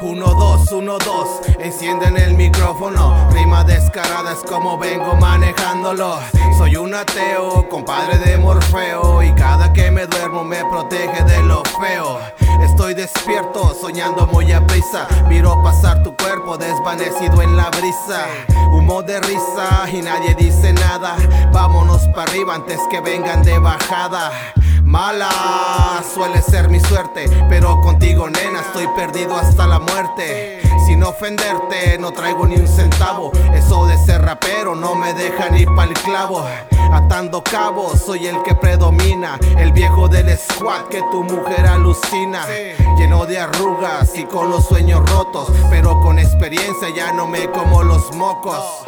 1, 2, 1, 2, encienden el micrófono. Rima descarada es como vengo manejándolo. Soy un ateo, compadre de Morfeo. Y cada que me duermo me protege de lo feo. Estoy despierto, soñando muy a prisa. Miro pasar tu cuerpo desvanecido en la brisa. Humo de risa y nadie dice nada. Vámonos para arriba antes que vengan de bajada. Mala suele ser mi suerte, pero contigo nena estoy perdido hasta la muerte. Sin ofenderte, no traigo ni un centavo. Eso de ser rapero no me deja ni pa'l clavo. Atando cabos, soy el que predomina. El viejo del squad que tu mujer alucina. Lleno de arrugas y con los sueños rotos. Pero con experiencia ya no me como los mocos.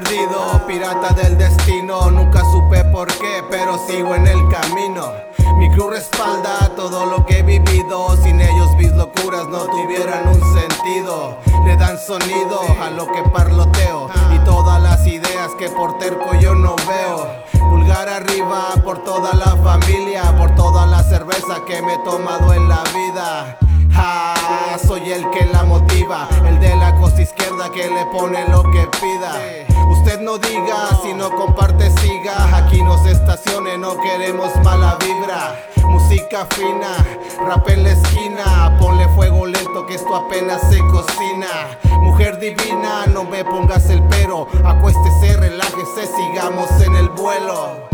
Perdido, pirata del destino. Nunca supe por qué, pero sigo en el camino. Mi crew respalda todo lo que he vivido. Sin ellos mis locuras no tuvieran un sentido. Le dan sonido a lo que parloteo. Y todas las ideas que por terco yo no veo. Pulgar arriba por toda la familia. Por toda la cerveza que me he tomado en la vida. Ah, soy el que la motiva, el de la costa izquierda que le pone lo que pida. Usted no diga, si no comparte siga. Aquí no se estacione, no queremos mala vibra. Música fina, rap en la esquina. Ponle fuego lento que esto apenas se cocina. Mujer divina, no me pongas el pero. Acuéstese, relájese, sigamos en el vuelo.